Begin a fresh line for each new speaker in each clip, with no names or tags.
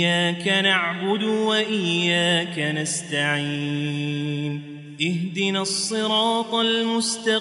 إياك نعبد وإياك نستعين. اهدنا الصراط المستقيم.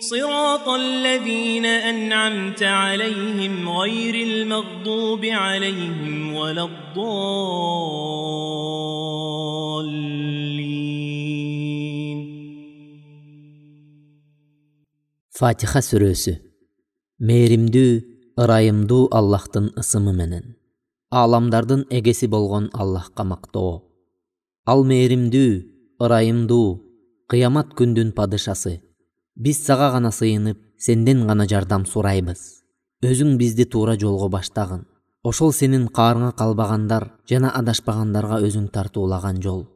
صراط الذين أنعمت عليهم غير المغضوب عليهم ولا الضالين.
فاتحة سرسي ميرمدو ырайымдуу аллахтын ысымы менен. Ааламдардын эгеси болгон аллахка мактоо ал мээримдүү ырайымдуу кыямат күндүн падышасы биз сага гана сыйынып сенден гана жардам сурайбыз өзүң бизди туура жолго баштагын ошол сенин каарыңа калбагандар жана адашпагандарга өзүң тартуулаган жол.